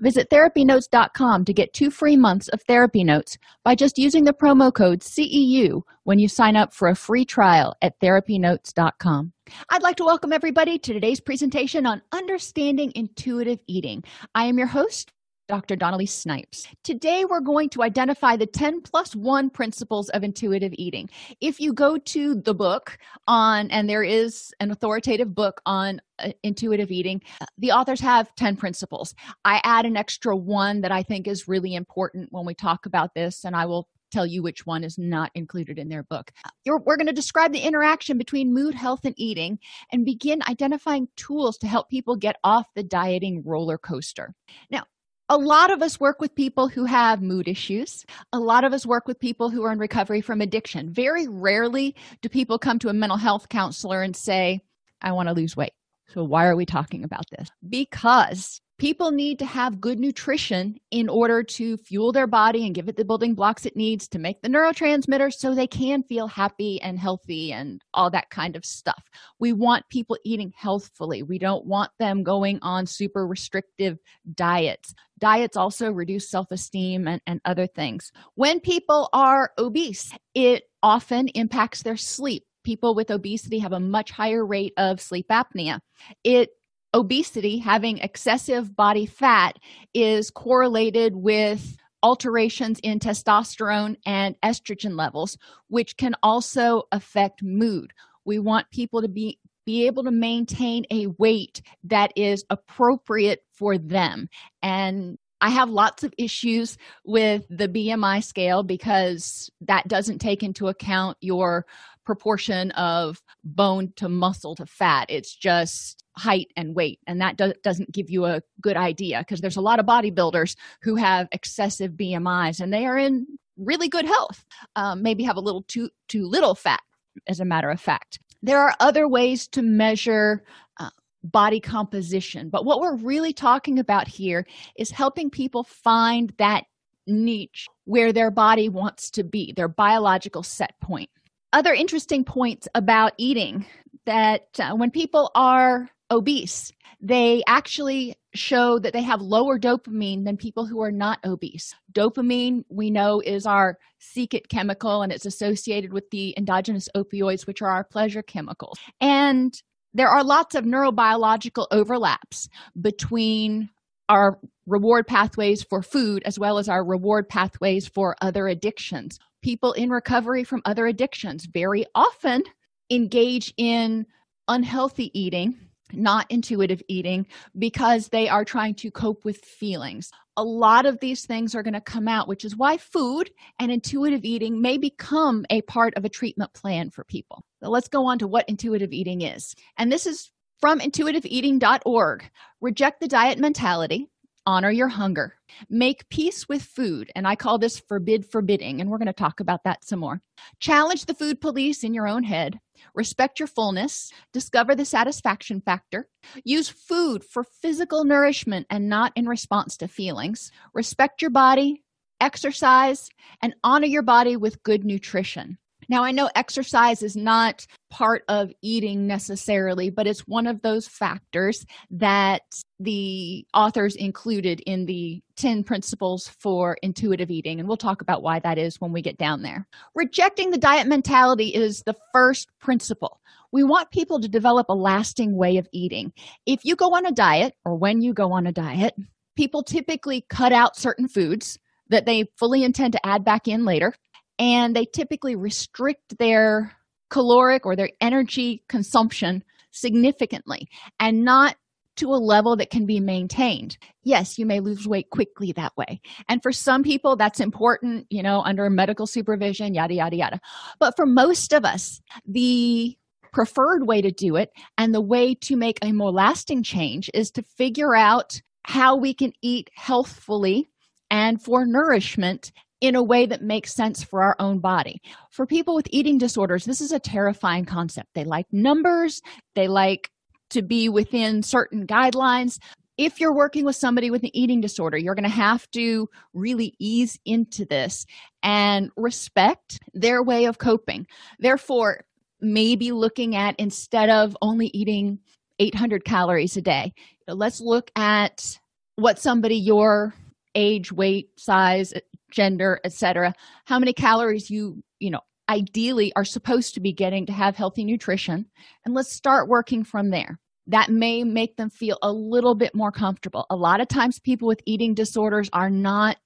Visit therapynotes.com to get two free months of therapy notes by just using the promo code CEU when you sign up for a free trial at therapynotes.com. I'd like to welcome everybody to today's presentation on understanding intuitive eating. I am your host, Dr. Dawn-Elise Snipes. Today, we're going to identify the 10 plus 1 principles of intuitive eating. If you go to the book on, and there is an authoritative book on uh, intuitive eating, the authors have 10 principles. I add an extra one that I think is really important when we talk about this, and I will tell you which one is not included in their book. You're, we're going to describe the interaction between mood, health, and eating and begin identifying tools to help people get off the dieting roller coaster. Now, a lot of us work with people who have mood issues. A lot of us work with people who are in recovery from addiction. Very rarely do people come to a mental health counselor and say, I want to lose weight. So, why are we talking about this? Because people need to have good nutrition in order to fuel their body and give it the building blocks it needs to make the neurotransmitters so they can feel happy and healthy and all that kind of stuff. We want people eating healthfully. We don't want them going on super restrictive diets. Diets also reduce self esteem and, and other things. When people are obese, it often impacts their sleep people with obesity have a much higher rate of sleep apnea. It obesity, having excessive body fat, is correlated with alterations in testosterone and estrogen levels, which can also affect mood. We want people to be be able to maintain a weight that is appropriate for them. And I have lots of issues with the BMI scale because that doesn't take into account your proportion of bone to muscle to fat. It's just height and weight and that do- doesn't give you a good idea because there's a lot of bodybuilders who have excessive bmis and they are in really good health um, maybe have a little too too little fat as a matter of fact there are other ways to measure uh, body composition but what we're really talking about here is helping people find that niche where their body wants to be their biological set point other interesting points about eating that uh, when people are obese they actually show that they have lower dopamine than people who are not obese. Dopamine we know is our seek it chemical and it's associated with the endogenous opioids which are our pleasure chemicals. And there are lots of neurobiological overlaps between our reward pathways for food as well as our reward pathways for other addictions people in recovery from other addictions very often engage in unhealthy eating not intuitive eating because they are trying to cope with feelings. A lot of these things are going to come out, which is why food and intuitive eating may become a part of a treatment plan for people. So let's go on to what intuitive eating is. And this is from intuitiveeating.org. Reject the diet mentality, honor your hunger, make peace with food. And I call this forbid forbidding. And we're going to talk about that some more. Challenge the food police in your own head respect your fullness, discover the satisfaction factor, use food for physical nourishment and not in response to feelings, respect your body, exercise, and honor your body with good nutrition. Now, I know exercise is not part of eating necessarily, but it's one of those factors that the authors included in the 10 principles for intuitive eating. And we'll talk about why that is when we get down there. Rejecting the diet mentality is the first principle. we want people to develop a lasting way of eating. If you go on a diet, or when you go on a diet, people typically cut out certain foods that they fully intend to add back in later, and they typically restrict their caloric or their energy consumption significantly and not to a level that can be maintained. Yes, you may lose weight quickly that way. And for some people, that's important, you know, under medical supervision, yada, yada, yada. But for most of us, the preferred way to do it and the way to make a more lasting change is to figure out how we can eat healthfully and for nourishment in a way that makes sense for our own body. For people with eating disorders, this is a terrifying concept. They like numbers, they like to be within certain guidelines. If you're working with somebody with an eating disorder, you're going to have to really ease into this and respect their way of coping. Therefore, maybe looking at instead of only eating 800 calories a day, let's look at what somebody your age, weight, size, gender, etc., how many calories you, you know, ideally are supposed to be getting to have healthy nutrition. And let's start working from there. That may make them feel a little bit more comfortable. A lot of times people with eating disorders are not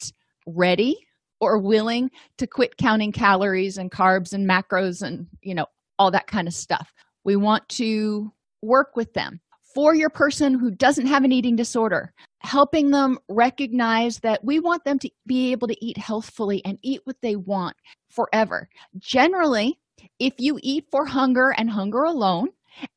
ready or willing to quit counting calories and carbs and macros and you know all that kind of stuff. We want to work with them for your person who doesn't have an eating disorder helping them recognize that we want them to be able to eat healthfully and eat what they want forever. Generally, if you eat for hunger and hunger alone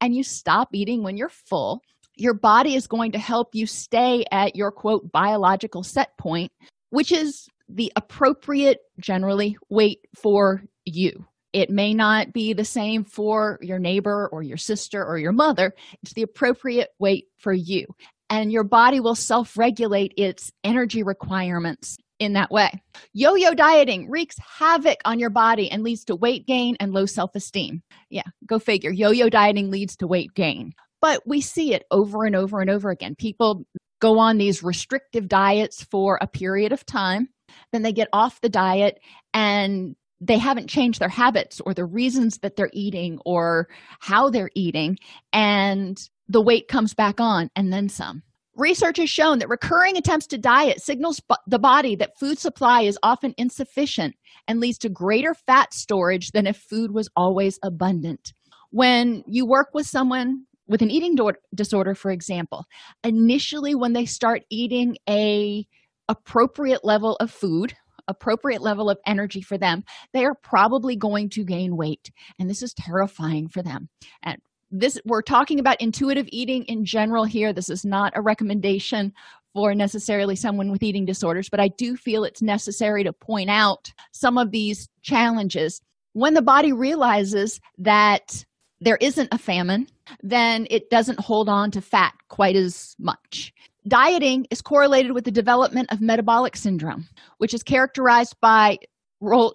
and you stop eating when you're full, your body is going to help you stay at your quote biological set point, which is the appropriate, generally, weight for you. It may not be the same for your neighbor or your sister or your mother. It's the appropriate weight for you and your body will self regulate its energy requirements in that way. Yo yo dieting wreaks havoc on your body and leads to weight gain and low self esteem. Yeah, go figure. Yo yo dieting leads to weight gain. But we see it over and over and over again. People go on these restrictive diets for a period of time, then they get off the diet and they haven't changed their habits or the reasons that they're eating or how they're eating. And the weight comes back on and then some. Research has shown that recurring attempts to diet signals the body that food supply is often insufficient and leads to greater fat storage than if food was always abundant. When you work with someone with an eating disorder, for example, initially when they start eating a appropriate level of food, appropriate level of energy for them, they are probably going to gain weight. And this is terrifying for them. And this we're talking about intuitive eating in general here this is not a recommendation for necessarily someone with eating disorders but i do feel it's necessary to point out some of these challenges when the body realizes that there isn't a famine then it doesn't hold on to fat quite as much dieting is correlated with the development of metabolic syndrome which is characterized by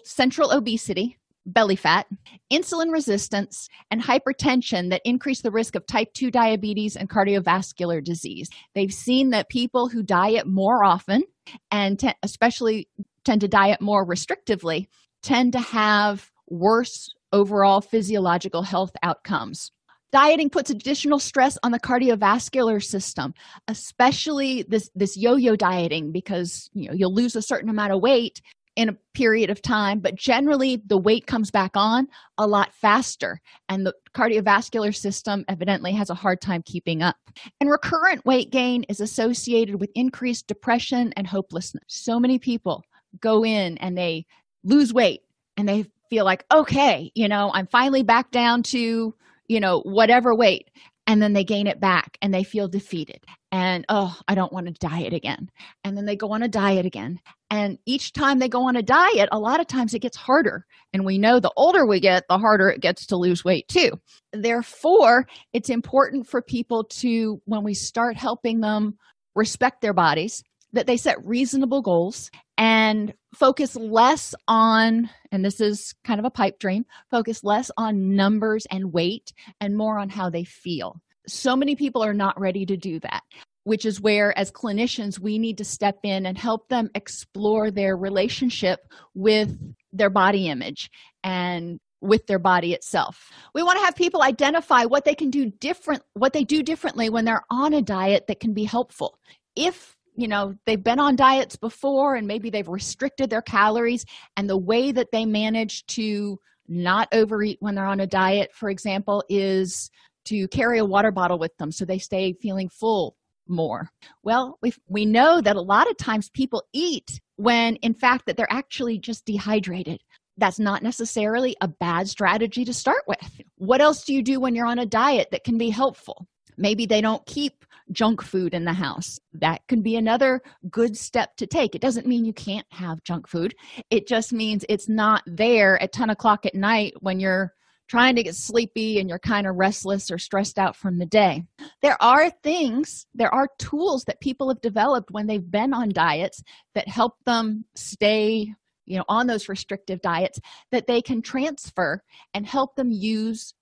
central obesity belly fat, insulin resistance, and hypertension that increase the risk of type 2 diabetes and cardiovascular disease. They've seen that people who diet more often and especially tend to diet more restrictively tend to have worse overall physiological health outcomes. Dieting puts additional stress on the cardiovascular system, especially this, this yo-yo dieting because you know you'll lose a certain amount of weight in a period of time, but generally the weight comes back on a lot faster, and the cardiovascular system evidently has a hard time keeping up. And recurrent weight gain is associated with increased depression and hopelessness. So many people go in and they lose weight and they feel like, okay, you know, I'm finally back down to, you know, whatever weight and then they gain it back and they feel defeated and oh i don't want to diet again and then they go on a diet again and each time they go on a diet a lot of times it gets harder and we know the older we get the harder it gets to lose weight too. Therefore it's important for people to when we start helping them respect their bodies that they set reasonable goals and focus less on and this is kind of a pipe dream focus less on numbers and weight and more on how they feel so many people are not ready to do that which is where as clinicians we need to step in and help them explore their relationship with their body image and with their body itself. We want to have people identify what they can do different, what they do differently when they're on a diet that can be helpful. If you know they've been on diets before and maybe they've restricted their calories and the way that they manage to not overeat when they're on a diet for example is to carry a water bottle with them so they stay feeling full more well we we know that a lot of times people eat when in fact that they're actually just dehydrated that's not necessarily a bad strategy to start with. What else do you do when you're on a diet that can be helpful? Maybe they don't keep junk food in the house. That can be another good step to take. It doesn't mean you can't have junk food, it just means it's not there at 10 o'clock at night when you're trying to get sleepy and you're kind of restless or stressed out from the day. There are things, there are tools that people have developed when they've been on diets that help them stay you know on those restrictive diets that they can transfer and help them use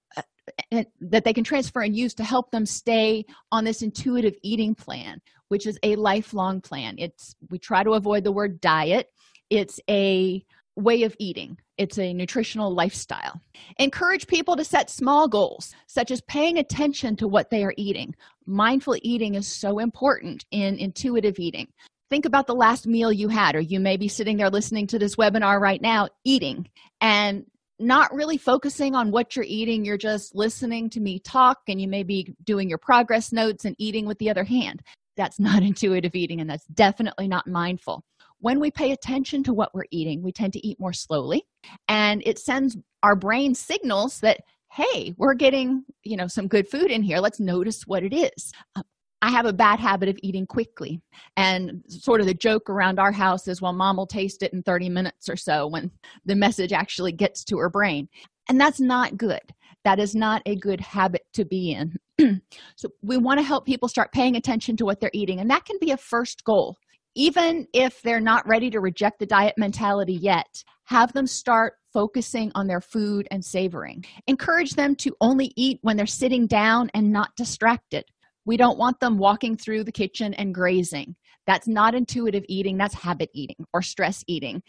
that they can transfer and use to help them stay on this intuitive eating plan which is a lifelong plan. It's we try to avoid the word diet. It's a way of eating. It's a nutritional lifestyle. Encourage people to set small goals such as paying attention to what they are eating. Mindful eating is so important in intuitive eating. Think about the last meal you had or you may be sitting there listening to this webinar right now eating and not really focusing on what you're eating. You're just listening to me talk and you may be doing your progress notes and eating with the other hand. That's not intuitive eating and that's definitely not mindful. When we pay attention to what we're eating we tend to eat more slowly and it sends our brain signals that hey we're getting you know some good food in here. Let's notice what it is uh, I have a bad habit of eating quickly. And sort of the joke around our house is, well, mom will taste it in 30 minutes or so when the message actually gets to her brain. And that's not good. That is not a good habit to be in. so we want to help people start paying attention to what they're eating. And that can be a first goal. Even if they're not ready to reject the diet mentality yet, have them start focusing on their food and savoring. Encourage them to only eat when they're sitting down and not distracted we don't want them walking through the kitchen and grazing. That's not intuitive eating that's habit eating or stress eating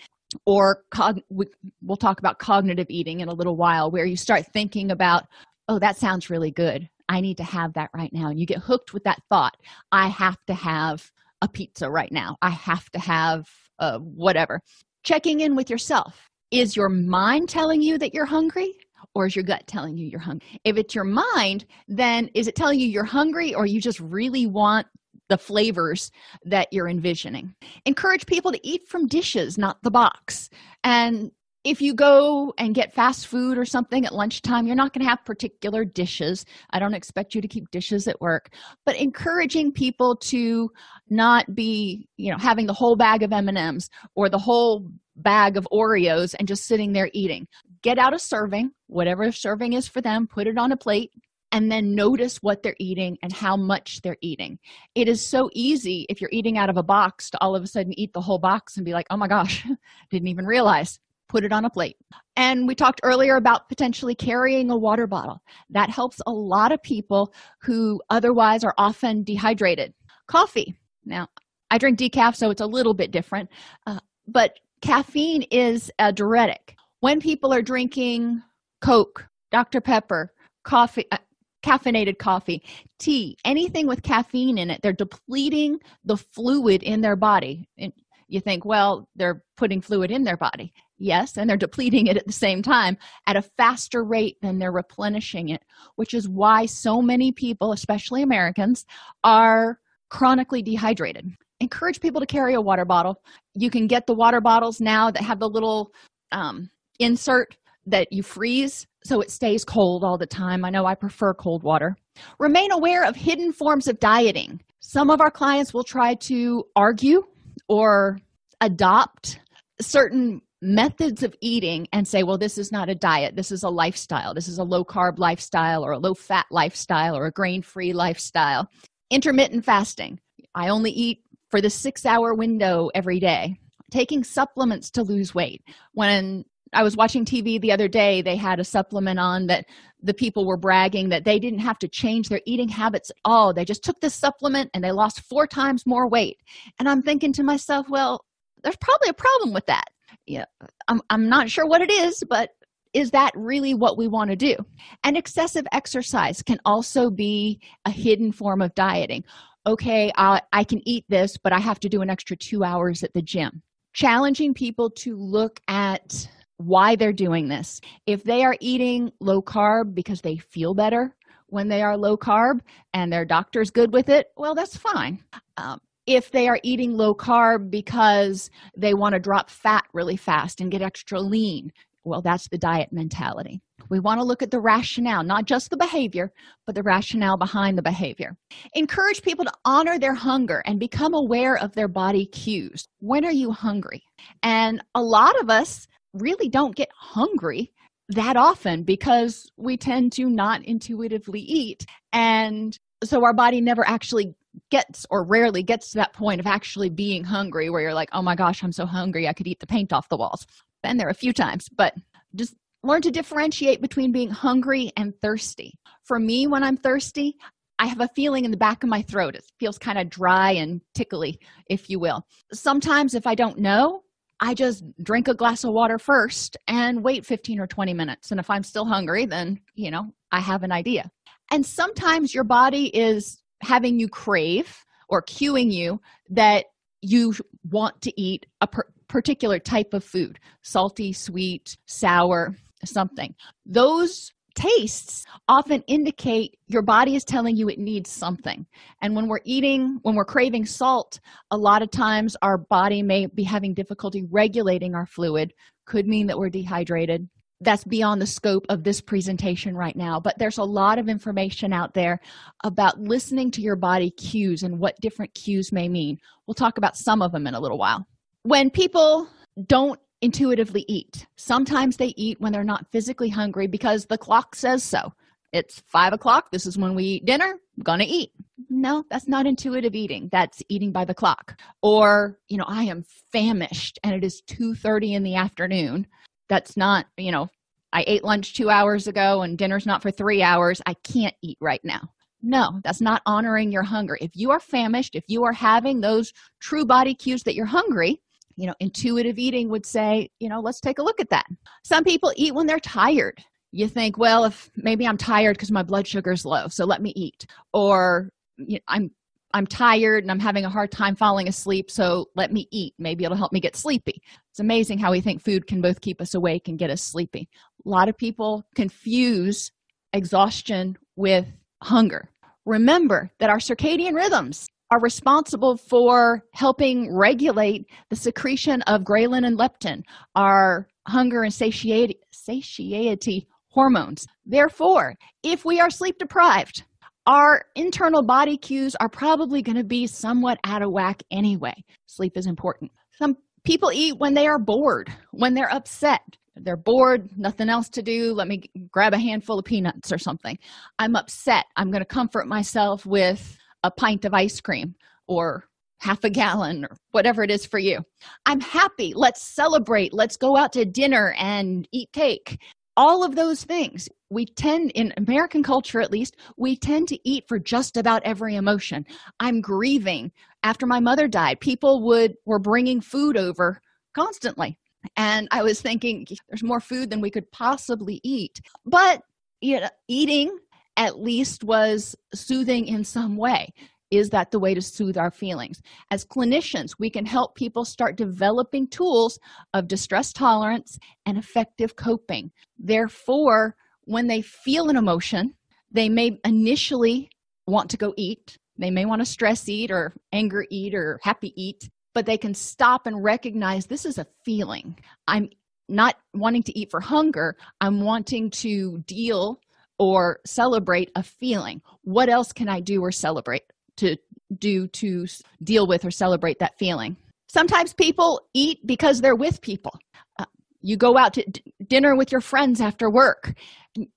or cog- we'll talk about cognitive eating in a little while where you start thinking about oh that sounds really good. I need to have that right now. And you get hooked with that thought i have to have a pizza right now. I have to have uh, whatever. Checking in with yourself. Is your mind telling you that you're hungry or is your gut telling you you're hungry? If it's your mind then is it telling you you're hungry or you just really want the flavors that you're envisioning? Encourage people to eat from dishes not the box. And if you go and get fast food or something at lunchtime you're not going to have particular dishes. I don't expect you to keep dishes at work. But encouraging people to not be you know having the whole bag of m&ms or the whole bag of oreos and just sitting there eating get out a serving whatever serving is for them put it on a plate and then notice what they're eating and how much they're eating. It is so easy if you're eating out of a box to all of a sudden eat the whole box and be like, oh my gosh, didn't even realize put it on a plate. And we talked earlier about potentially carrying a water bottle. That helps a lot of people who otherwise are often dehydrated. Coffee. Now, I drink decaf, so it's a little bit different, uh, but caffeine is a diuretic. When people are drinking Coke, Dr. Pepper, coffee, uh, caffeinated coffee, tea, anything with caffeine in it, they're depleting the fluid in their body. And you think, well, they're putting fluid in their body. Yes, and they're depleting it at the same time at a faster rate than they're replenishing it, which is why so many people, especially Americans, are chronically dehydrated. Encourage people to carry a water bottle. You can get the water bottles now that have the little um, insert that you freeze so it stays cold all the time. I know I prefer cold water. Remain aware of hidden forms of dieting. Some of our clients will try to argue or adopt certain methods of eating and say, well, this is not a diet. This is a lifestyle. This is a low carb lifestyle or a low fat lifestyle or a grain free lifestyle. Intermittent fasting. I only eat for the six hour window every day. Taking supplements to lose weight. When I was watching TV the other day, they had a supplement on that the people were bragging that they didn't have to change their eating habits at all. They just took this supplement and they lost four times more weight. And I'm thinking to myself, well, there's probably a problem with that yeah i'm, I'm not sure what it is but is that really what we want to do? And excessive exercise can also be a hidden form of dieting. Okay, I, I can eat this, but I have to do an extra two hours at the gym. Challenging people to look at why they're doing this. If they are eating low carb because they feel better when they are low carb and their doctor's good with it, well, that's fine. Um, if they are eating low carb because they want to drop fat really fast and get extra lean, well, that's the diet mentality. We want to look at the rationale, not just the behavior, but the rationale behind the behavior. Encourage people to honor their hunger and become aware of their body cues. When are you hungry? And a lot of us really don't get hungry that often because we tend to not intuitively eat. And so our body never actually gets or rarely gets to that point of actually being hungry where you're like, oh my gosh, I'm so hungry, I could eat the paint off the walls. Been there a few times, but just learn to differentiate between being hungry and thirsty. For me, when I'm thirsty, I have a feeling in the back of my throat. It feels kind of dry and tickly, if you will. Sometimes, if I don't know, I just drink a glass of water first and wait 15 or 20 minutes. And if I'm still hungry, then, you know, I have an idea. And sometimes your body is having you crave or cueing you that you want to eat a per- particular type of food salty, sweet, sour, something. Those tastes often indicate your body is telling you it needs something. And when we're eating, when we're craving salt, a lot of times our body may be having difficulty regulating our fluid, could mean that we're dehydrated. That's beyond the scope of this presentation right now, but there's a lot of information out there about listening to your body cues and what different cues may mean. We'll talk about some of them in a little while. When people don't intuitively eat. Sometimes they eat when they're not physically hungry because the clock says so. It's five o'clock. This is when we eat dinner. I'm gonna eat. No, that's not intuitive eating. That's eating by the clock. Or, you know, I am famished and it is 2:30 in the afternoon. That's not, you know, I ate lunch two hours ago and dinner's not for three hours. I can't eat right now. No, that's not honoring your hunger. If you are famished, if you are having those true body cues that you're hungry, you know intuitive eating would say you know let's take a look at that. Some people eat when they're tired. You think well if maybe i'm tired because my blood sugar's low so let me eat. Or you know, i'm i'm tired and i'm having a hard time falling asleep so let me eat. Maybe it'll help me get sleepy. It's amazing how we think food can both keep us awake and get us sleepy. A lot of people confuse exhaustion with hunger. Remember that our circadian rhythms are responsible for helping regulate the secretion of ghrelin and leptin, our hunger and satiety, satiety hormones. Therefore, if we are sleep deprived, our internal body cues are probably going to be somewhat out of whack anyway. Sleep is important. Some people eat when they are bored, when they're upset. They're bored, nothing else to do. Let me grab a handful of peanuts or something. I'm upset. I'm going to comfort myself with a pint of ice cream or half a gallon or whatever it is for you. I'm happy. Let's celebrate. Let's go out to dinner and eat cake. All of those things. We tend, in American culture at least, we tend to eat for just about every emotion. I'm grieving. After my mother died, people would were bringing food over constantly. And I was thinking there's more food than we could possibly eat. But you know, eating at least was soothing in some way is that the way to soothe our feelings. As clinicians we can help people start developing tools of distress tolerance and effective coping. Therefore when they feel an emotion they may initially want to go eat they may want to stress eat or anger eat or happy eat but they can stop and recognize this is a feeling. I'm not wanting to eat for hunger i'm wanting to deal or celebrate a feeling. What else can i do or celebrate to do to deal with or celebrate that feeling? Sometimes people eat because they're with people. Uh, you go out to d- dinner with your friends after work.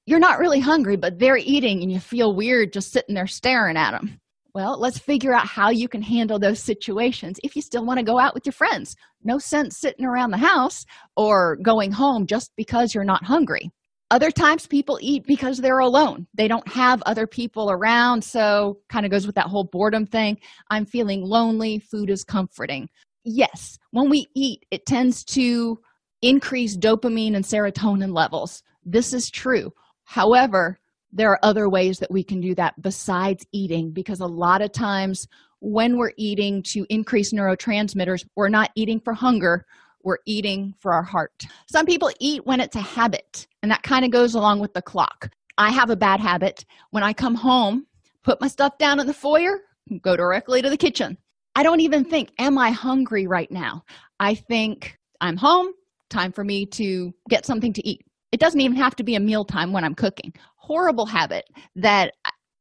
You're not really hungry but they're eating and you feel weird just sitting there staring at them well let's figure out how you can handle those situations if you still want to go out with your friends. No sense sitting around the house or going home just because you're not hungry other times people eat because they're alone. They don't have other people around so kind of goes with that whole boredom thing. I'm feeling lonely. Food is comforting. Yes when we eat it tends to increase dopamine and serotonin levels. This is true. However, there are other ways that we can do that besides eating because a lot of times when we're eating to increase neurotransmitters, we're not eating for hunger, we're eating for our heart. Some people eat when it's a habit, and that kind of goes along with the clock. I have a bad habit. When I come home, put my stuff down in the foyer, go directly to the kitchen. I don't even think, Am I hungry right now? I think, I'm home, time for me to get something to eat. It doesn't even have to be a mealtime when I'm cooking. Horrible habit that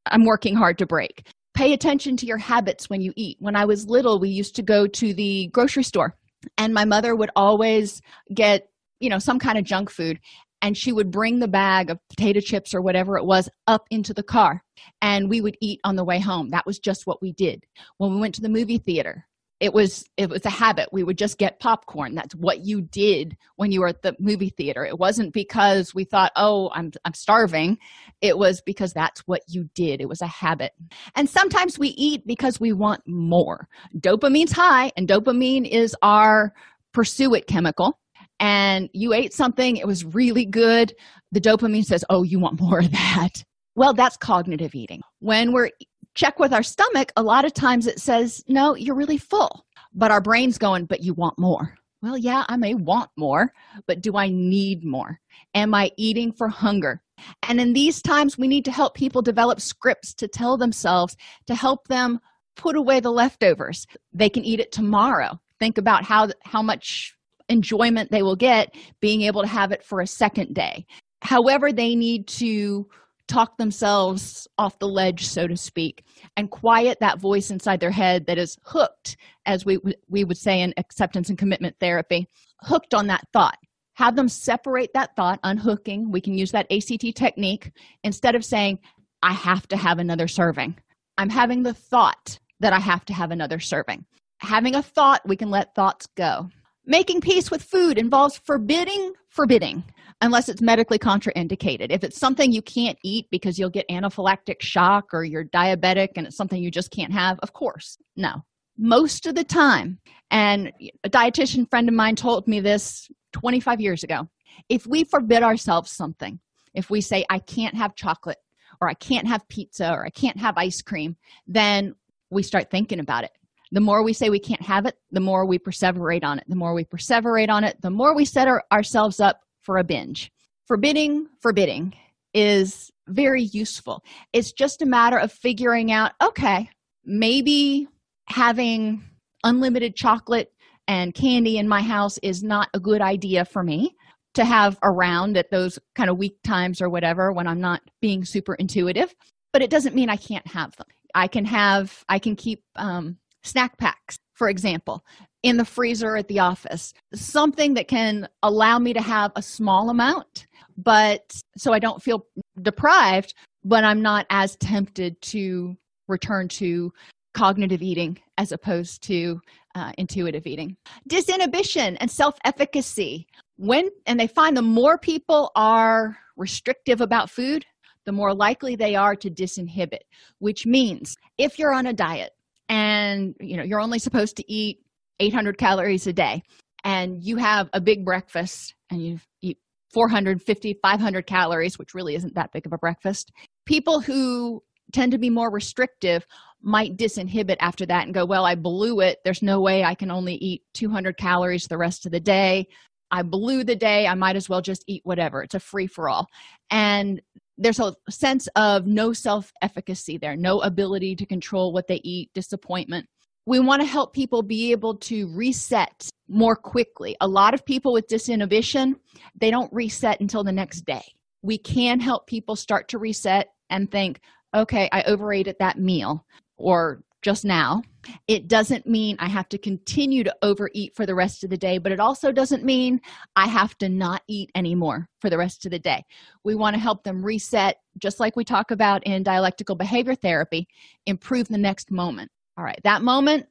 I'm working hard to break. Pay attention to your habits when you eat. When I was little, we used to go to the grocery store, and my mother would always get, you know, some kind of junk food, and she would bring the bag of potato chips or whatever it was up into the car, and we would eat on the way home. That was just what we did. When we went to the movie theater, it was it was a habit. We would just get popcorn. That's what you did when you were at the movie theater. It wasn't because we thought oh i'm i'm starving. It was because that's what you did. It was a habit. And sometimes we eat because we want more. Dopamine's high and dopamine is our pursue it chemical. And you ate something it was really good. The dopamine says oh you want more of that. Well that's cognitive eating. When we're check with our stomach, a lot of times it says, No, you're really full. But our brain's going, But you want more. Well, yeah, I may want more, but do I need more? Am I eating for hunger? And in these times, we need to help people develop scripts to tell themselves to help them put away the leftovers. They can eat it tomorrow. Think about how, how much enjoyment they will get being able to have it for a second day. However, they need to talk themselves off the ledge so to speak and quiet that voice inside their head that is hooked as we we would say in acceptance and commitment therapy hooked on that thought. Have them separate that thought unhooking we can use that ACT technique instead of saying i have to have another serving. I'm having the thought that i have to have another serving. Having a thought we can let thoughts go making peace with food involves forbidding forbidding unless it's medically contraindicated. If it's something you can't eat because you'll get anaphylactic shock or you're diabetic and it's something you just can't have, of course, no. Most of the time, and a dietitian friend of mine told me this 25 years ago if we forbid ourselves something, if we say, I can't have chocolate, or I can't have pizza, or I can't have ice cream, then we start thinking about it. The more we say we can't have it, the more we perseverate on it. The more we perseverate on it, the more we set our, ourselves up for a binge. Forbidding, forbidding is very useful. It's just a matter of figuring out okay, maybe having unlimited chocolate and candy in my house is not a good idea for me to have around at those kind of weak times or whatever when I'm not being super intuitive. But it doesn't mean I can't have them. I can have, I can keep um, snack packs, for example, in the freezer at the office. Something that can allow me to have a small amount but so i don't feel deprived but i'm not as tempted to return to cognitive eating as opposed to uh, intuitive eating. Disinhibition and self-efficacy. When and they find the more people are restrictive about food the more likely they are to disinhibit which means if you're on a diet and you know you're only supposed to eat 800 calories a day and you have a big breakfast and you eat 450 500 calories which really isn't that big of a breakfast. People who tend to be more restrictive might disinhibit after that and go well i blew it. There's no way i can only eat 200 calories the rest of the day. I blew the day. I might as well just eat whatever. It's a free for all and there's a sense of no self efficacy there no ability to control what they eat disappointment. We want to help people be able to reset more quickly. A lot of people with disinhibition they don't reset until the next day. We can help people start to reset and think okay i overate at that meal or just now. It doesn't mean i have to continue to overeat for the rest of the day but it also doesn't mean i have to not eat anymore for the rest of the day. We want to help them reset just like we talk about in dialectical behavior therapy improve the next moment. All right that moment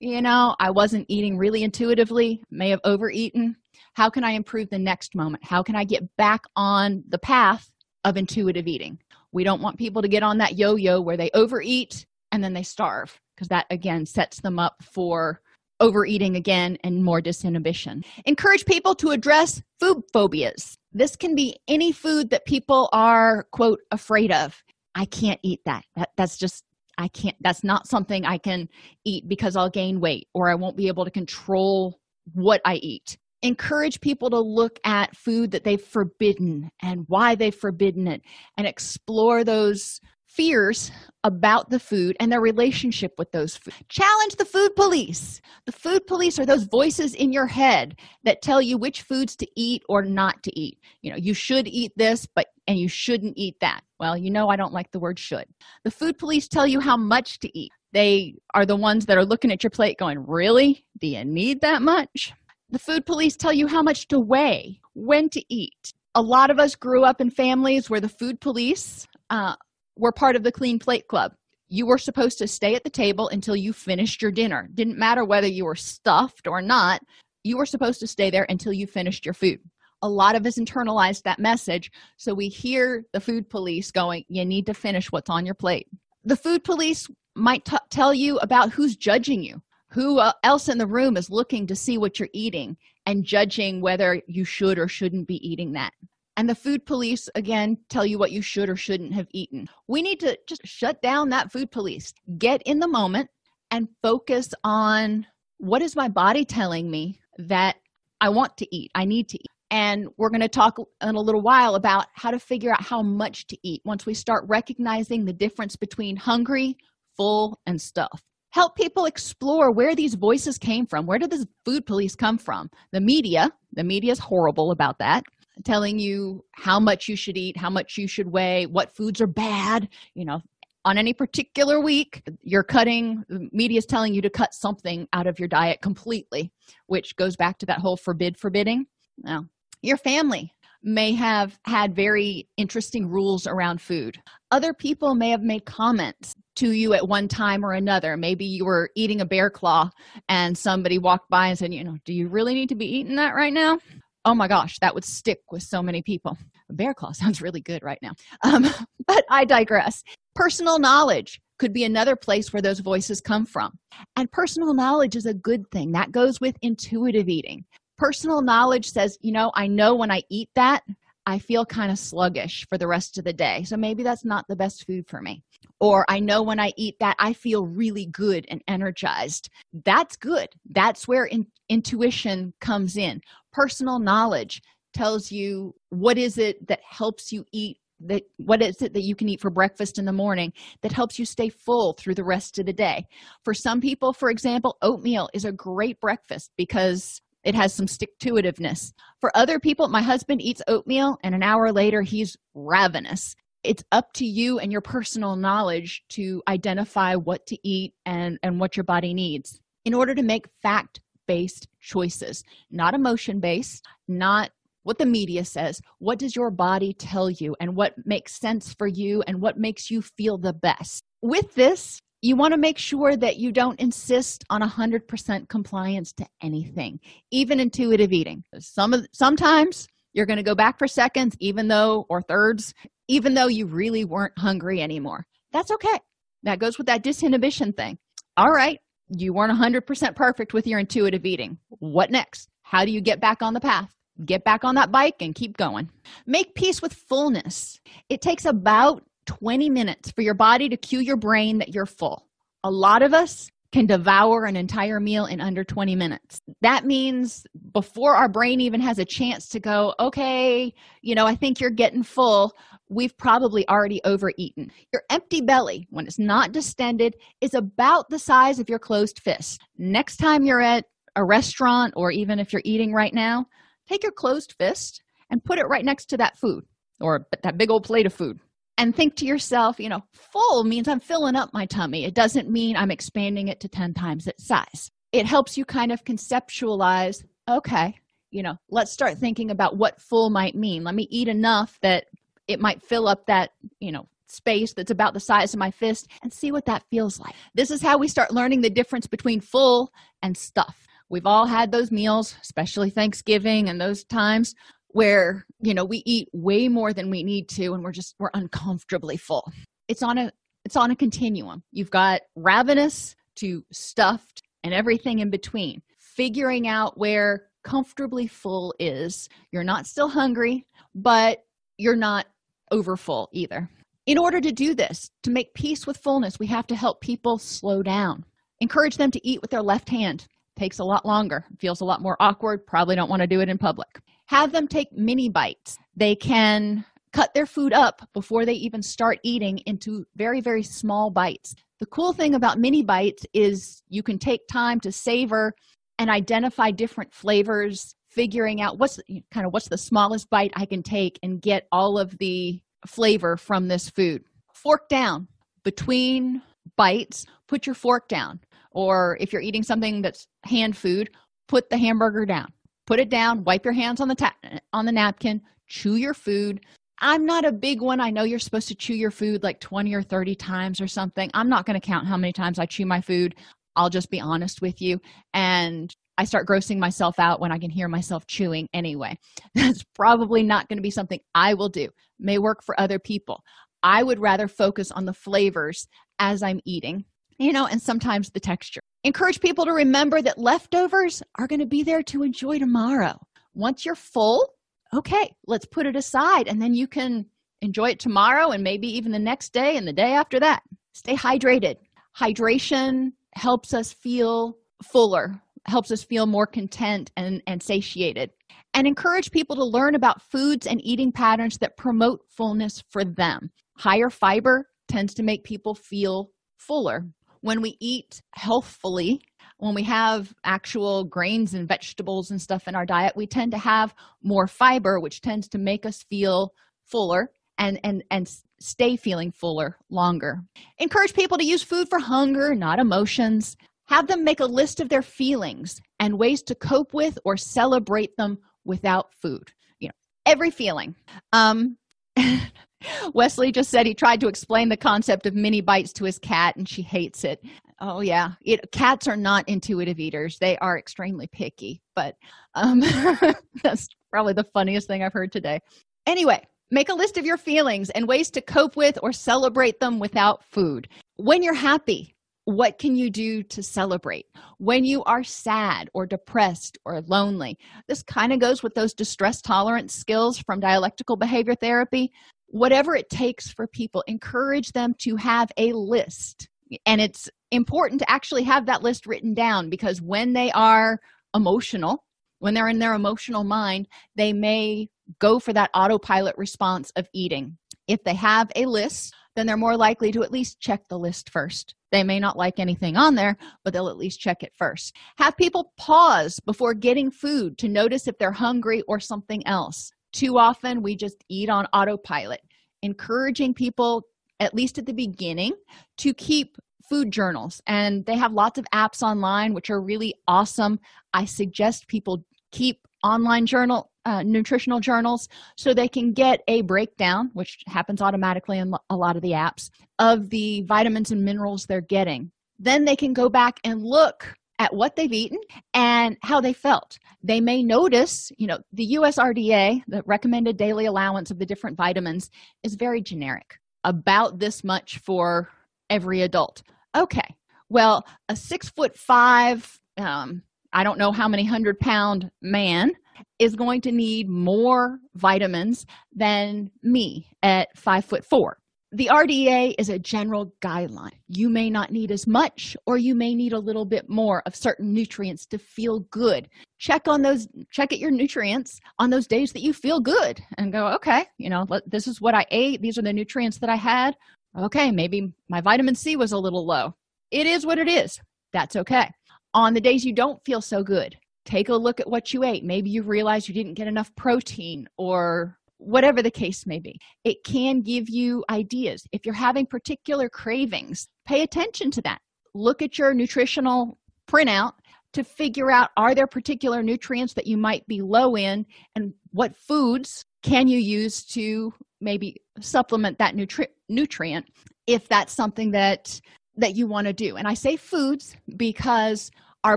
you know i wasn't eating really intuitively may have overeaten. How can i improve the next moment? How can i get back on the path of intuitive eating? We don't want people to get on that yo-yo where they overeat and then they starve because that again sets them up for overeating again and more disinhibition. Encourage people to address food phobias. This can be any food that people are quote afraid of. I can't eat that, that that's just i can't that's not something i can eat because i'll gain weight or i won't be able to control what i eat. Encourage people to look at food that they've forbidden and why they've forbidden it and explore those fears about the food and their relationship with those food. Challenge the food police. The food police are those voices in your head that tell you which foods to eat or not to eat. You know, you should eat this, but and you shouldn't eat that. Well, you know I don't like the word should. The food police tell you how much to eat. They are the ones that are looking at your plate going, "Really? Do you need that much?" The food police tell you how much to weigh, when to eat. A lot of us grew up in families where the food police uh, were part of the clean plate club. You were supposed to stay at the table until you finished your dinner. Didn't matter whether you were stuffed or not you were supposed to stay there until you finished your food. A lot of us internalized that message so we hear the food police going you need to finish what's on your plate. The food police might t- tell you about who's judging you who uh, else in the room is looking to see what you're eating and judging whether you should or shouldn't be eating that and the food police again tell you what you should or shouldn't have eaten. We need to just shut down that food police. Get in the moment and focus on what is my body telling me that i want to eat i need to eat. And we're going to talk in a little while about how to figure out how much to eat once we start recognizing the difference between hungry full and stuffed help people explore where these voices came from. Where did this food police come from? The media the media is horrible about that telling you how much you should eat, how much you should weigh, what foods are bad, you know, on any particular week you're cutting media is telling you to cut something out of your diet completely which goes back to that whole forbid forbidding. Now your family may have had very interesting rules around food. Other people may have made comments to you at one time or another. Maybe you were eating a bear claw and somebody walked by and said you know do you really need to be eating that right now oh my gosh that would stick with so many people. Bear claw sounds really good right now. Um, but i digress. Personal knowledge could be another place where those voices come from. And personal knowledge is a good thing. That goes with intuitive eating. Personal knowledge says you know i know when i eat that i feel kind of sluggish for the rest of the day. So maybe that's not the best food for me or i know when i eat that i feel really good and energized. That's good. That's where in, intuition comes in. Personal knowledge tells you what is it that helps you eat that what is it that you can eat for breakfast in the morning that helps you stay full through the rest of the day. For some people for example oatmeal is a great breakfast because it has some stick to itiveness for other people my husband eats oatmeal and an hour later he's ravenous it's up to you and your personal knowledge to identify what to eat and and what your body needs in order to make fact based choices not emotion based not what the media says what does your body tell you and what makes sense for you and what makes you feel the best. With this you want to make sure that you don't insist on 100% compliance to anything even intuitive eating. Some of sometimes you're going to go back for seconds even though or thirds even though you really weren't hungry anymore. That's okay. That goes with that disinhibition thing. All right you weren't 100% perfect with your intuitive eating. What next? How do you get back on the path? Get back on that bike and keep going. Make peace with fullness. It takes about 20 minutes for your body to cue your brain that you're full. A lot of us can devour an entire meal in under 20 minutes. That means before our brain even has a chance to go, okay, you know, I think you're getting full, we've probably already overeaten. Your empty belly, when it's not distended, is about the size of your closed fist. Next time you're at a restaurant or even if you're eating right now, take your closed fist and put it right next to that food or that big old plate of food and think to yourself, you know, full means I'm filling up my tummy. It doesn't mean I'm expanding it to 10 times its size. It helps you kind of conceptualize, okay, you know, let's start thinking about what full might mean. Let me eat enough that it might fill up that, you know, space that's about the size of my fist and see what that feels like. This is how we start learning the difference between full and stuff. We've all had those meals, especially Thanksgiving and those times where you know we eat way more than we need to and we're just we're uncomfortably full it's on a it's on a continuum you've got ravenous to stuffed and everything in between figuring out where comfortably full is. You're not still hungry, but you're not over full either. In order to do this, to make peace with fullness, we have to help people slow down. Encourage them to eat with their left hand. Takes a lot longer, feels a lot more awkward, probably don't want to do it in public. Have them take mini bites. They can cut their food up before they even start eating into very, very small bites. The cool thing about mini bites is you can take time to savor and identify different flavors, figuring out what's kind of what's the smallest bite I can take and get all of the flavor from this food. Fork down between bites, put your fork down. Or if you're eating something that's hand food, put the hamburger down. Put it down, wipe your hands on the ta- on the napkin, chew your food, I'm not a big one. I know you're supposed to chew your food like 20 or 30 times or something. I'm not going to count how many times I chew my food. I'll just be honest with you. And I start grossing myself out when I can hear myself chewing anyway. That's probably not going to be something I will do. May work for other people. I would rather focus on the flavors as I'm eating, you know, and sometimes the texture. Encourage people to remember that leftovers are going to be there to enjoy tomorrow. Once you're full, okay, let's put it aside and then you can enjoy it tomorrow and maybe even the next day and the day after that. Stay hydrated. Hydration helps us feel fuller, helps us feel more content and, and satiated. And encourage people to learn about foods and eating patterns that promote fullness for them. Higher fiber tends to make people feel fuller. When we eat healthfully, when we have actual grains and vegetables and stuff in our diet we tend to have more fiber which tends to make us feel fuller and and and stay feeling fuller longer. Encourage people to use food for hunger not emotions. Have them make a list of their feelings and ways to cope with or celebrate them without food. You know every feeling. Um Wesley just said he tried to explain the concept of mini bites to his cat and she hates it. Oh yeah, it, cats are not intuitive eaters. They are extremely picky, but um, that's probably the funniest thing I've heard today. Anyway, make a list of your feelings and ways to cope with or celebrate them without food. When you're happy, what can you do to celebrate? When you are sad or depressed or lonely, this kind of goes with those distress tolerance skills from dialectical behavior therapy. Whatever it takes for people encourage them to have a list. And it's important to actually have that list written down because when they are emotional when they're in their emotional mind they may go for that autopilot response of eating. If they have a list then they're more likely to at least check the list first they may not like anything on there but they'll at least check it first. Have people pause before getting food to notice if they're hungry or something else. Too often we just eat on autopilot encouraging people at least at the beginning to keep food journals. And they have lots of apps online which are really awesome. I suggest people keep online journal uh, nutritional journals so they can get a breakdown which happens automatically in a lot of the apps of the vitamins and minerals they're getting then they can go back and look at what they've eaten and how they felt. They may notice, you know, the USRDA, the recommended daily allowance of the different vitamins, is very generic, about this much for every adult. Okay, well, a six foot five, um, I don't know how many hundred pound man is going to need more vitamins than me at five foot four the RDA is a general guideline. You may not need as much, or you may need a little bit more of certain nutrients to feel good. Check on those, check at your nutrients on those days that you feel good and go, okay, you know, this is what I ate. These are the nutrients that I had. Okay, maybe my vitamin C was a little low. It is what it is. That's okay. On the days you don't feel so good, take a look at what you ate. Maybe you realize you didn't get enough protein or whatever the case may be. It can give you ideas. If you're having particular cravings, pay attention to that. Look at your nutritional printout to figure out are there particular nutrients that you might be low in and what foods can you use to maybe supplement that nutri- nutrient if that's something that that you want to do and i say foods because our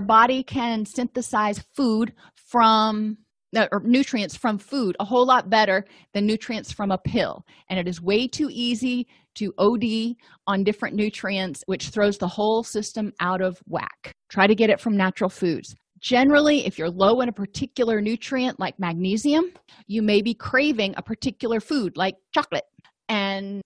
body can synthesize food from uh, or nutrients from food a whole lot better than nutrients from a pill. And it is way too easy to od on different nutrients which throws the whole system out of whack. Try to get it from natural foods. Generally, if you're low in a particular nutrient like magnesium, you may be craving a particular food like chocolate. And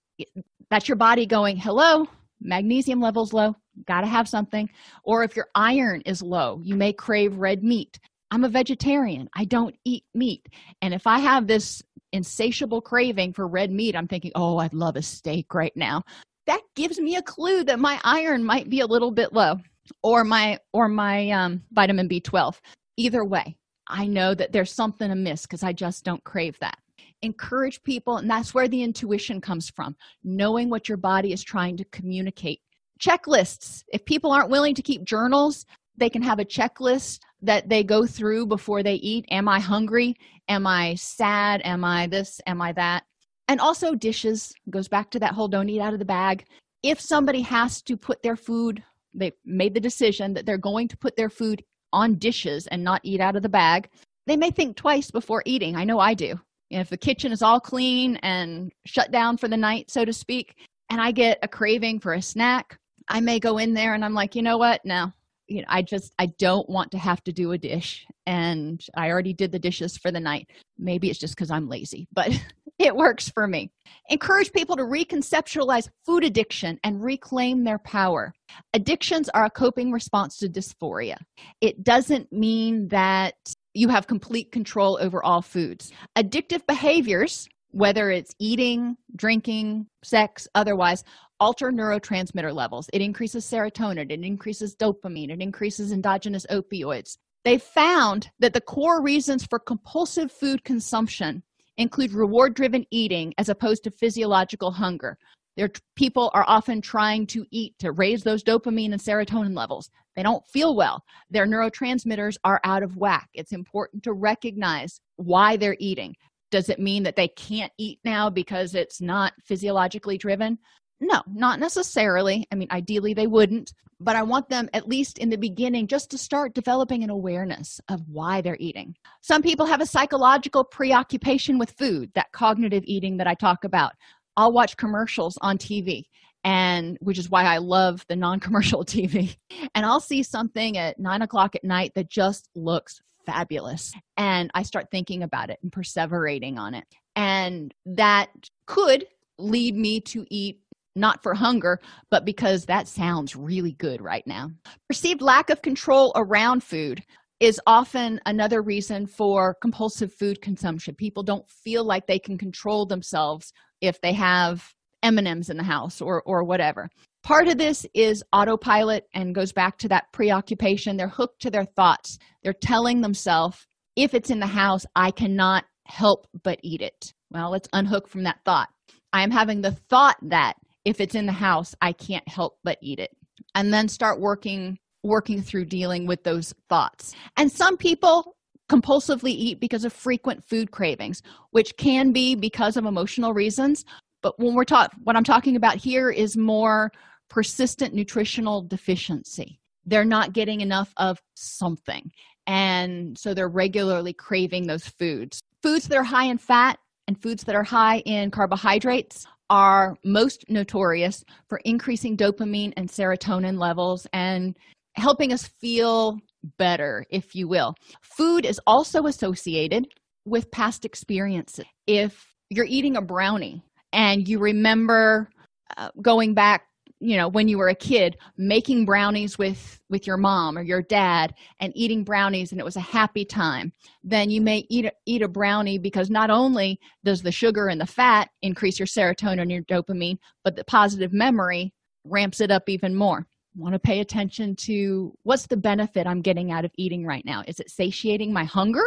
that's your body going, hello, magnesium levels low, got to have something. Or if your iron is low, you may crave red meat. I'm a vegetarian. I don't eat meat. And if I have this insatiable craving for red meat, I'm thinking, oh, I'd love a steak right now. That gives me a clue that my iron might be a little bit low or my or my um, vitamin b12 either way i know that there's something amiss because i just don't crave that encourage people and that's where the intuition comes from knowing what your body is trying to communicate checklists. If people aren't willing to keep journals they can have a checklist that they go through before they eat. Am i hungry? Am i sad? Am i this? Am i that? And also dishes goes back to that whole don't eat out of the bag. If somebody has to put their food they made the decision that they're going to put their food on dishes and not eat out of the bag they may think twice before eating. I know i do. If the kitchen is all clean and shut down for the night so to speak and i get a craving for a snack i may go in there and i'm like you know what? No. You know i just i don't want to have to do a dish. And i already did the dishes for the night. Maybe it's just because i'm lazy but it works for me. Encourage people to reconceptualize food addiction and reclaim their power. Addictions are a coping response to dysphoria. It doesn't mean that you have complete control over all foods. Addictive behaviors whether it's eating drinking sex otherwise alter neurotransmitter levels. It increases serotonin it increases dopamine it increases endogenous opioids. They found that the core reasons for compulsive food consumption include reward driven eating as opposed to physiological hunger. Their people are often trying to eat to raise those dopamine and serotonin levels. They don't feel well. Their neurotransmitters are out of whack. It's important to recognize why they're eating. Does it mean that they can't eat now because it's not physiologically driven no not necessarily. I mean ideally they wouldn't but i want them at least in the beginning just to start developing an awareness of why they're eating. Some people have a psychological preoccupation with food that cognitive eating that i talk about. I'll watch commercials on tv and which is why i love the non-commercial tv and i'll see something at nine o'clock at night that just looks fabulous and i start thinking about it and perseverating on it. And that could lead me to eat not for hunger, but because that sounds really good right now. Perceived lack of control around food is often another reason for compulsive food consumption. People don't feel like they can control themselves if they have M&Ms in the house or or whatever. Part of this is autopilot and goes back to that preoccupation. They're hooked to their thoughts. They're telling themselves, if it's in the house, I cannot help but eat it. Well, let's unhook from that thought. I am having the thought that if it's in the house i can't help but eat it. And then start working working through dealing with those thoughts. And some people compulsively eat because of frequent food cravings which can be because of emotional reasons. But when we're talking what i'm talking about here is more persistent nutritional deficiency. They're not getting enough of something. And so they're regularly craving those foods. Foods that are high in fat and foods that are high in carbohydrates are most notorious for increasing dopamine and serotonin levels and helping us feel better, if you will. Food is also associated with past experiences. If you're eating a brownie and you remember uh, going back you know when you were a kid making brownies with with your mom or your dad and eating brownies and it was a happy time then you may eat a, eat a brownie because not only does the sugar and the fat increase your serotonin and your dopamine but the positive memory ramps it up even more. Want to pay attention to what's the benefit i'm getting out of eating right now? Is it satiating my hunger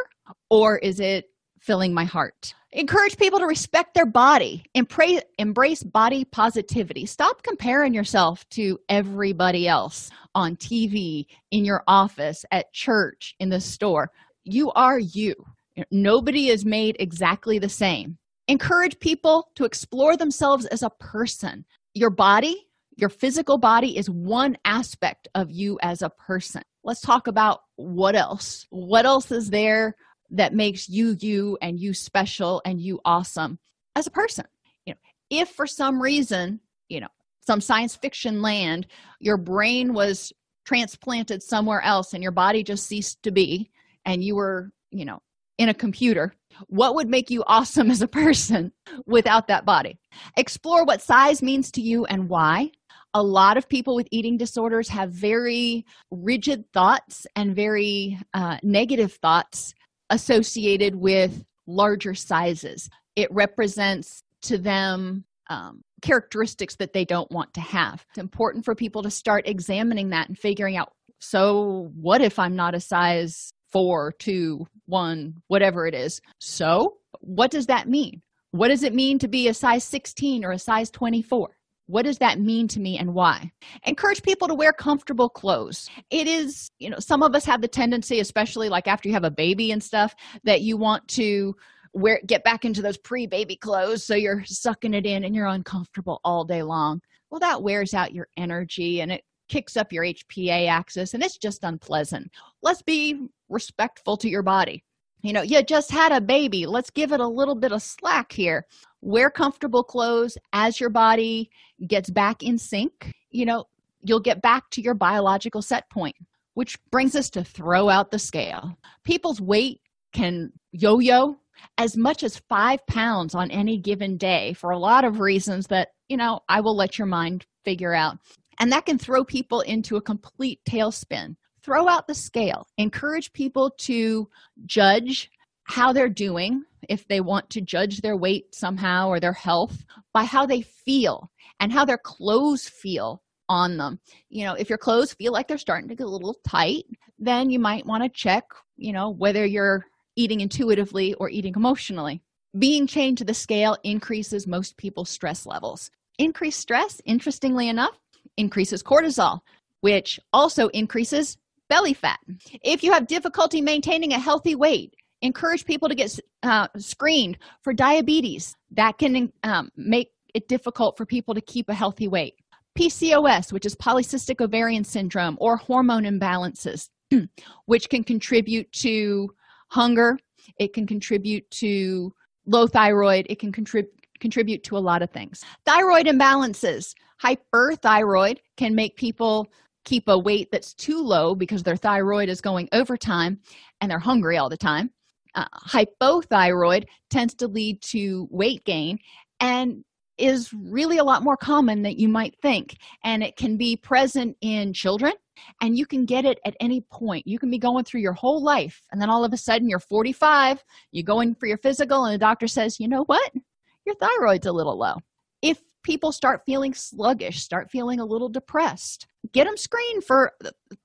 or is it filling my heart. Encourage people to respect their body. And pray, embrace body positivity. Stop comparing yourself to everybody else on tv in your office at church in the store. You are you. Nobody is made exactly the same. Encourage people to explore themselves as a person. Your body your physical body is one aspect of you as a person. Let's talk about what else? What else is there that makes you you and you special and you awesome as a person. You know if for some reason you know some science fiction land your brain was transplanted somewhere else and your body just ceased to be and you were you know in a computer what would make you awesome as a person without that body? Explore what size means to you and why. A lot of people with eating disorders have very rigid thoughts and very uh, negative thoughts associated with larger sizes. It represents to them um, characteristics that they don't want to have. It's important for people to start examining that and figuring out so what if i'm not a size four two one whatever it is? So what does that mean? What does it mean to be a size 16 or a size 24 what does that mean to me and why? Encourage people to wear comfortable clothes. It is you know some of us have the tendency especially like after you have a baby and stuff that you want to wear get back into those pre-baby clothes so you're sucking it in and you're uncomfortable all day long. Well that wears out your energy and it kicks up your hpa axis and it's just unpleasant. Let's be respectful to your body you know you just had a baby. Let's give it a little bit of slack here. Wear comfortable clothes as your body gets back in sync. You know you'll get back to your biological set point which brings us to throw out the scale. People's weight can yo-yo as much as five pounds on any given day for a lot of reasons that you know i will let your mind figure out. And that can throw people into a complete tailspin throw out the scale. Encourage people to judge how they're doing if they want to judge their weight somehow or their health by how they feel and how their clothes feel on them. You know if your clothes feel like they're starting to get a little tight then you might want to check you know whether you're eating intuitively or eating emotionally. Being chained to the scale increases most people's stress levels. Increased stress interestingly enough increases cortisol which also increases belly fat. If you have difficulty maintaining a healthy weight encourage people to get uh, screened for diabetes. That can um, make it difficult for people to keep a healthy weight. Pcos which is polycystic ovarian syndrome or hormone imbalances which can contribute to hunger. It can contribute to low thyroid. It can contribute contribute to a lot of things. Thyroid imbalances. Hyperthyroid can make people keep a weight that's too low because their thyroid is going over time and they're hungry all the time. Uh, hypothyroid tends to lead to weight gain and is really a lot more common than you might think. And it can be present in children and you can get it at any point. You can be going through your whole life and then all of a sudden you're 45 you go in for your physical and the doctor says you know what? Your thyroid's a little low. If people start feeling sluggish start feeling a little depressed. Get them screened for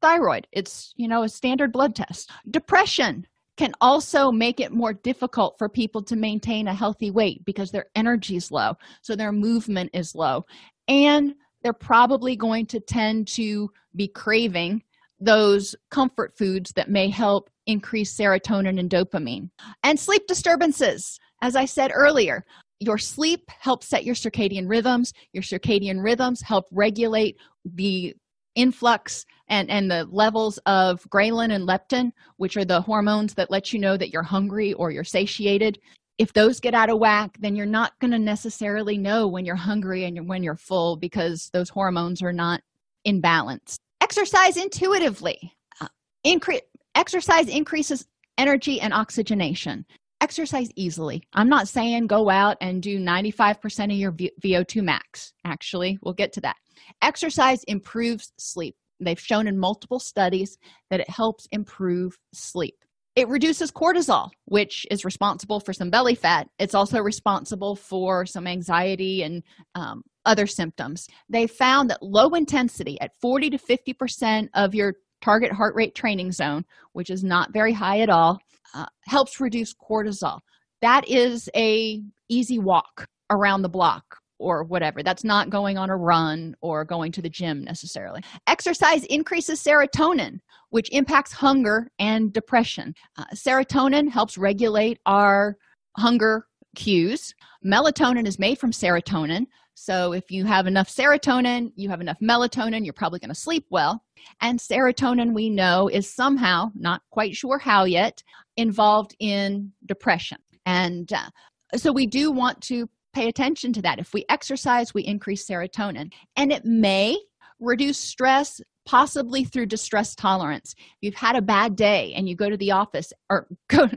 thyroid. It's you know a standard blood test. Depression can also make it more difficult for people to maintain a healthy weight because their energy is low so their movement is low. And they're probably going to tend to be craving those comfort foods that may help increase serotonin and dopamine. And sleep disturbances. As i said earlier your sleep helps set your circadian rhythms. Your circadian rhythms help regulate the influx and and the levels of ghrelin and leptin which are the hormones that let you know that you're hungry or you're satiated. If those get out of whack then you're not going to necessarily know when you're hungry and when you're full because those hormones are not in balance. Exercise intuitively. Uh, increase exercise increases energy and oxygenation exercise easily. I'm not saying go out and do 95% of your vo2 max. Actually we'll get to that. Exercise improves sleep. They've shown in multiple studies that it helps improve sleep. It reduces cortisol which is responsible for some belly fat. It's also responsible for some anxiety and um, other symptoms. They found that low intensity at 40 to 50 percent of your target heart rate training zone which is not very high at all uh, helps reduce cortisol. That is a easy walk around the block or whatever. That's not going on a run or going to the gym necessarily. Exercise increases serotonin which impacts hunger and depression. Uh, serotonin helps regulate our hunger cues. Melatonin is made from serotonin so if you have enough serotonin you have enough melatonin you're probably going to sleep well. And serotonin we know is somehow not quite sure how yet involved in depression. And uh, so we do want to pay attention to that. If we exercise we increase serotonin. And it may reduce stress possibly through distress tolerance. If you've had a bad day and you go to the office or go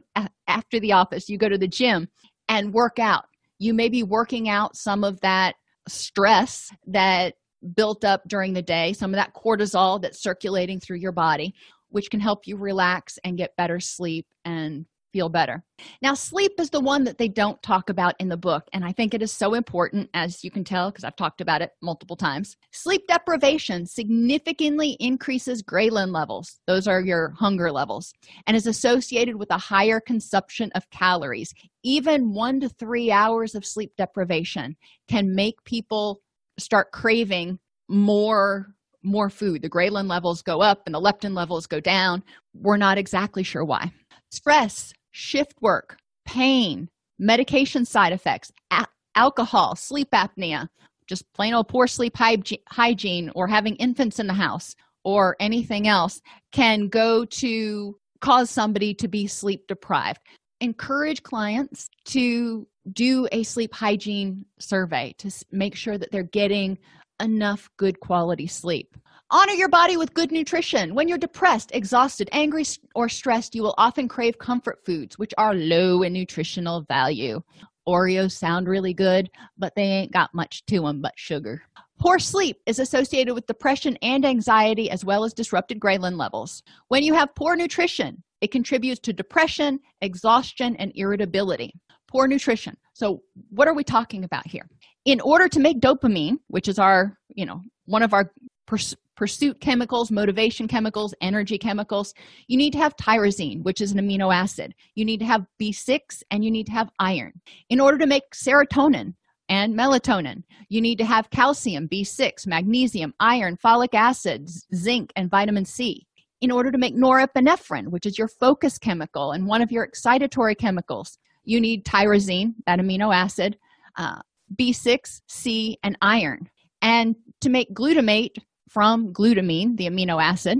after the office you go to the gym and work out. You may be working out some of that stress that built up during the day some of that cortisol that's circulating through your body which can help you relax and get better sleep and feel better. Now, sleep is the one that they don't talk about in the book, and I think it is so important, as you can tell, because I've talked about it multiple times. Sleep deprivation significantly increases ghrelin levels, those are your hunger levels, and is associated with a higher consumption of calories. Even one to three hours of sleep deprivation can make people start craving more more food the ghrelin levels go up and the leptin levels go down we're not exactly sure why stress shift work, pain, medication side effects, a- alcohol, sleep apnea, just plain old poor sleep hygiene, or having infants in the house, or anything else can go to cause somebody to be sleep deprived. Encourage clients to do a sleep hygiene survey to make sure that they're getting enough good quality sleep. Honor your body with good nutrition. When you're depressed, exhausted, angry, or stressed, you will often crave comfort foods, which are low in nutritional value. Oreos sound really good, but they ain't got much to them but sugar. Poor sleep is associated with depression and anxiety, as well as disrupted ghrelin levels. When you have poor nutrition, it contributes to depression, exhaustion, and irritability. Poor nutrition. So, what are we talking about here? In order to make dopamine, which is our, you know, one of our pursuit chemicals, motivation chemicals, energy chemicals. You need to have tyrosine, which is an amino acid. You need to have B6 and you need to have iron. In order to make serotonin and melatonin, you need to have calcium, B6, magnesium, iron, folic acid, zinc, and vitamin C. In order to make norepinephrine, which is your focus chemical and one of your excitatory chemicals, you need tyrosine, that amino acid, uh, B6, C, and iron. And to make glutamate, from glutamine, the amino acid.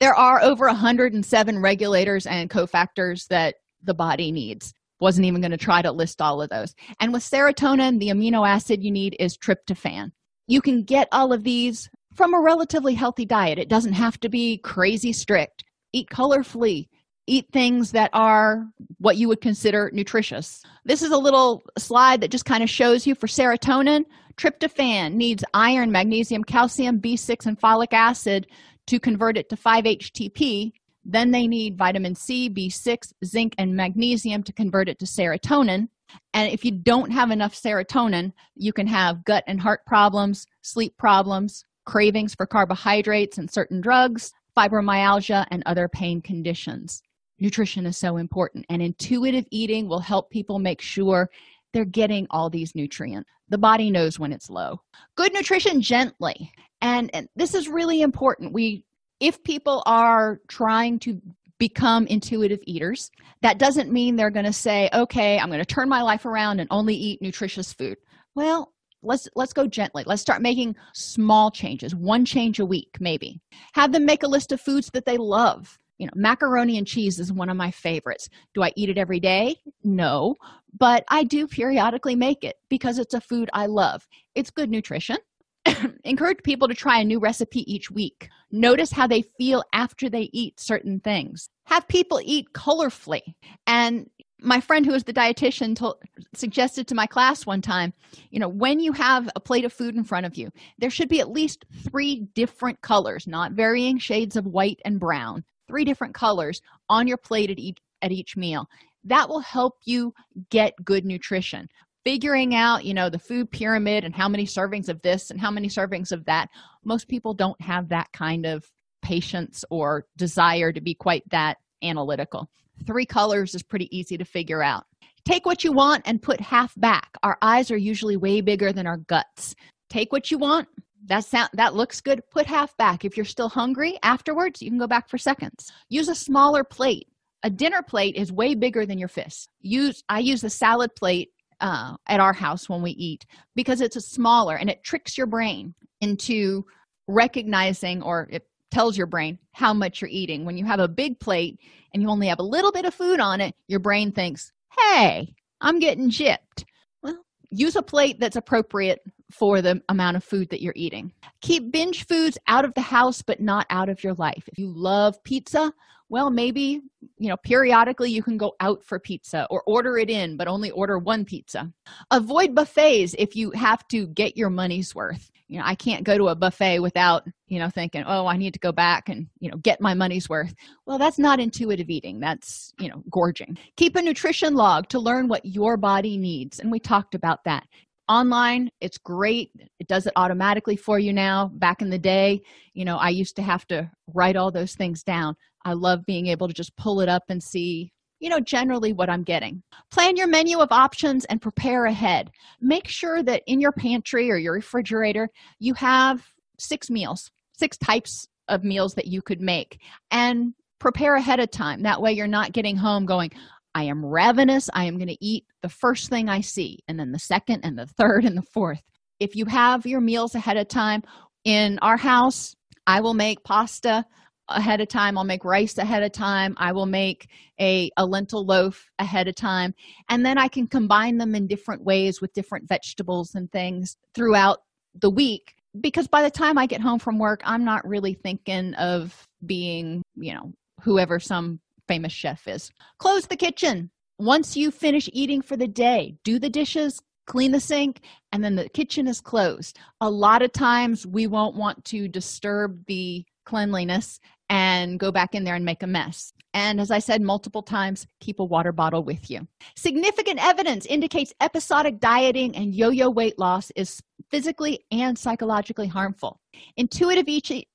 There are over 107 regulators and cofactors that the body needs. Wasn't even going to try to list all of those. And with serotonin, the amino acid you need is tryptophan. You can get all of these from a relatively healthy diet. It doesn't have to be crazy strict. Eat colorfully, eat things that are what you would consider nutritious. This is a little slide that just kind of shows you for serotonin, tryptophan needs iron, magnesium, calcium, B6, and folic acid to convert it to 5-HTP. Then they need vitamin C, B6, zinc, and magnesium to convert it to serotonin. And if you don't have enough serotonin, you can have gut and heart problems, sleep problems, cravings for carbohydrates and certain drugs, fibromyalgia, and other pain conditions nutrition is so important and intuitive eating will help people make sure they're getting all these nutrients the body knows when it's low. Good nutrition gently. And, and this is really important. We if people are trying to become intuitive eaters that doesn't mean they're going to say okay i'm going to turn my life around and only eat nutritious food. Well let's let's go gently. Let's start making small changes one change a week maybe. Have them make a list of foods that they love. You know macaroni and cheese is one of my favorites. Do i eat it every day? No but i do periodically make it because it's a food i love. It's good nutrition. Encourage people to try a new recipe each week. Notice how they feel after they eat certain things. Have people eat colorfully. And my friend who is the dietitian told, suggested to my class one time you know when you have a plate of food in front of you there should be at least three different colors not varying shades of white and brown three different colors on your plate at each at each meal that will help you get good nutrition. Figuring out you know the food pyramid and how many servings of this and how many servings of that most people don't have that kind of patience or desire to be quite that analytical. Three colors is pretty easy to figure out. Take what you want and put half back. Our eyes are usually way bigger than our guts. Take what you want. That sound that looks good. Put half back. If you're still hungry afterwards you can go back for seconds. Use a smaller plate a dinner plate is way bigger than your fist. Use i use the salad plate uh, at our house when we eat because it's a smaller and it tricks your brain into recognizing or it tells your brain how much you're eating. When you have a big plate and you only have a little bit of food on it your brain thinks hey i'm getting gypped. Well use a plate that's appropriate for the amount of food that you're eating. Keep binge foods out of the house, but not out of your life. If you love pizza, well, maybe, you know, periodically you can go out for pizza or order it in, but only order one pizza. Avoid buffets if you have to get your money's worth. You know, I can't go to a buffet without, you know, thinking, oh, I need to go back and, you know, get my money's worth. Well, that's not intuitive eating. That's, you know, gorging. Keep a nutrition log to learn what your body needs. And we talked about that online it's great. It does it automatically for you now. Back in the day you know i used to have to write all those things down. I love being able to just pull it up and see you know generally what i'm getting. Plan your menu of options and prepare ahead. Make sure that in your pantry or your refrigerator you have six meals six types of meals that you could make and prepare ahead of time. That way you're not getting home going I am ravenous. I am going to eat the first thing I see, and then the second, and the third, and the fourth. If you have your meals ahead of time, in our house, I will make pasta ahead of time. I'll make rice ahead of time. I will make a, a lentil loaf ahead of time. And then I can combine them in different ways with different vegetables and things throughout the week. Because by the time I get home from work, I'm not really thinking of being, you know, whoever some famous chef is. Close the kitchen. Once you finish eating for the day, do the dishes, clean the sink, and then the kitchen is closed. A lot of times we won't want to disturb the cleanliness and go back in there and make a mess. And as I said multiple times, keep a water bottle with you. Significant evidence indicates episodic dieting and yo yo weight loss is physically and psychologically harmful. Intuitive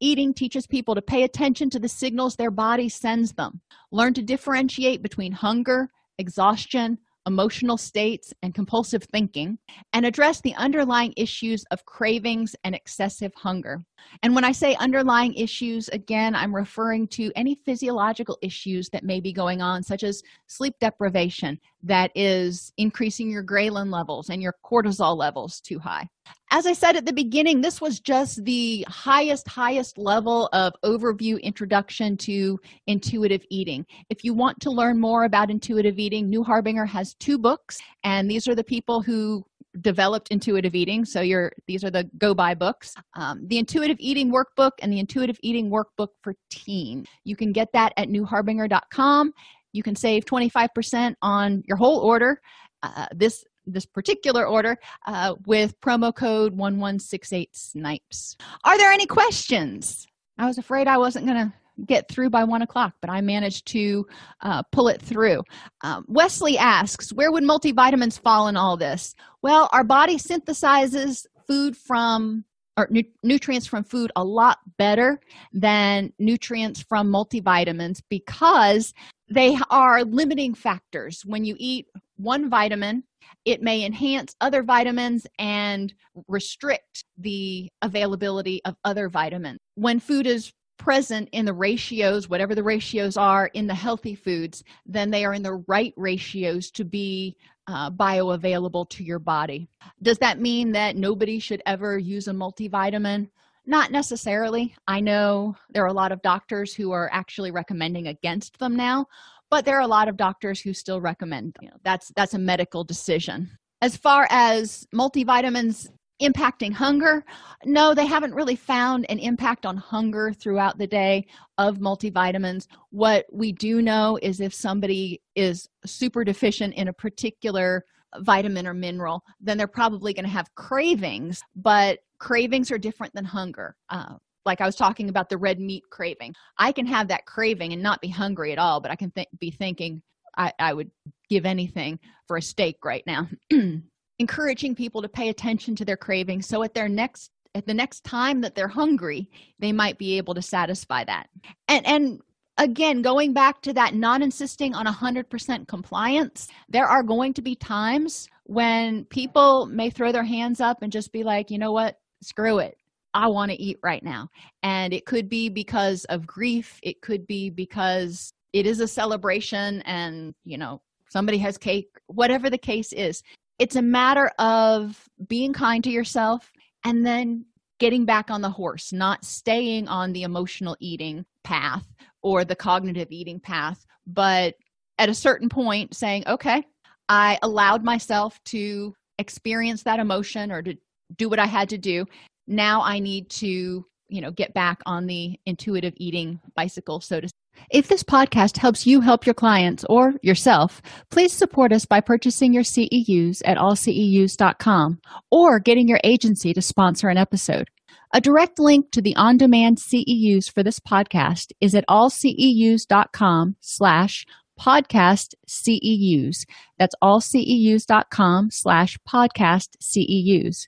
eating teaches people to pay attention to the signals their body sends them, learn to differentiate between hunger, exhaustion, emotional states, and compulsive thinking, and address the underlying issues of cravings and excessive hunger. And when I say underlying issues, again, I'm referring to any physiological issues that may be going on, such as sleep deprivation that is increasing your ghrelin levels and your cortisol levels too high. As I said at the beginning, this was just the highest, highest level of overview introduction to intuitive eating. If you want to learn more about intuitive eating, New Harbinger has two books, and these are the people who developed intuitive eating so you're these are the go by books. Um, the intuitive eating workbook and the intuitive eating workbook for teen. You can get that at newharbinger.com you can save 25% on your whole order. Uh, this this particular order uh, with promo code 1168 snipes are there any questions? I was afraid i wasn't going to get through by one o'clock but i managed to uh, pull it through. Um, wesley asks where would multivitamins fall in all this? Well our body synthesizes food from or nu- nutrients from food a lot better than nutrients from multivitamins because they are limiting factors. When you eat one vitamin it may enhance other vitamins and restrict the availability of other vitamins. When food is present in the ratios whatever the ratios are in the healthy foods then they are in the right ratios to be uh, bioavailable to your body. Does that mean that nobody should ever use a multivitamin? Not necessarily. I know there are a lot of doctors who are actually recommending against them now but there are a lot of doctors who still recommend. You know, that's that's a medical decision as far as multivitamins impacting hunger no they haven't really found an impact on hunger throughout the day of multivitamins what we do know is if somebody is super deficient in a particular vitamin or mineral then they're probably going to have cravings but cravings are different than hunger uh, like i was talking about the red meat craving. I can have that craving and not be hungry at all but i can th- be thinking I, I would give anything for a steak right now. Encouraging people to pay attention to their cravings so at their next at the next time that they're hungry they might be able to satisfy that. And and again going back to that not insisting on 100% compliance there are going to be times when people may throw their hands up and just be like you know what? Screw it I want to eat right now. And it could be because of grief, it could be because it is a celebration and, you know, somebody has cake, whatever the case is. It's a matter of being kind to yourself and then getting back on the horse, not staying on the emotional eating path or the cognitive eating path, but at a certain point saying, okay, I allowed myself to experience that emotion or to do what I had to do. Now I need to, you know, get back on the intuitive eating bicycle, so to if this podcast helps you help your clients or yourself, please support us by purchasing your CEUs at allceus.com or getting your agency to sponsor an episode. A direct link to the on-demand CEUs for this podcast is at allceus.com slash podcast CEUs. That's allceus.com slash podcast CEUs.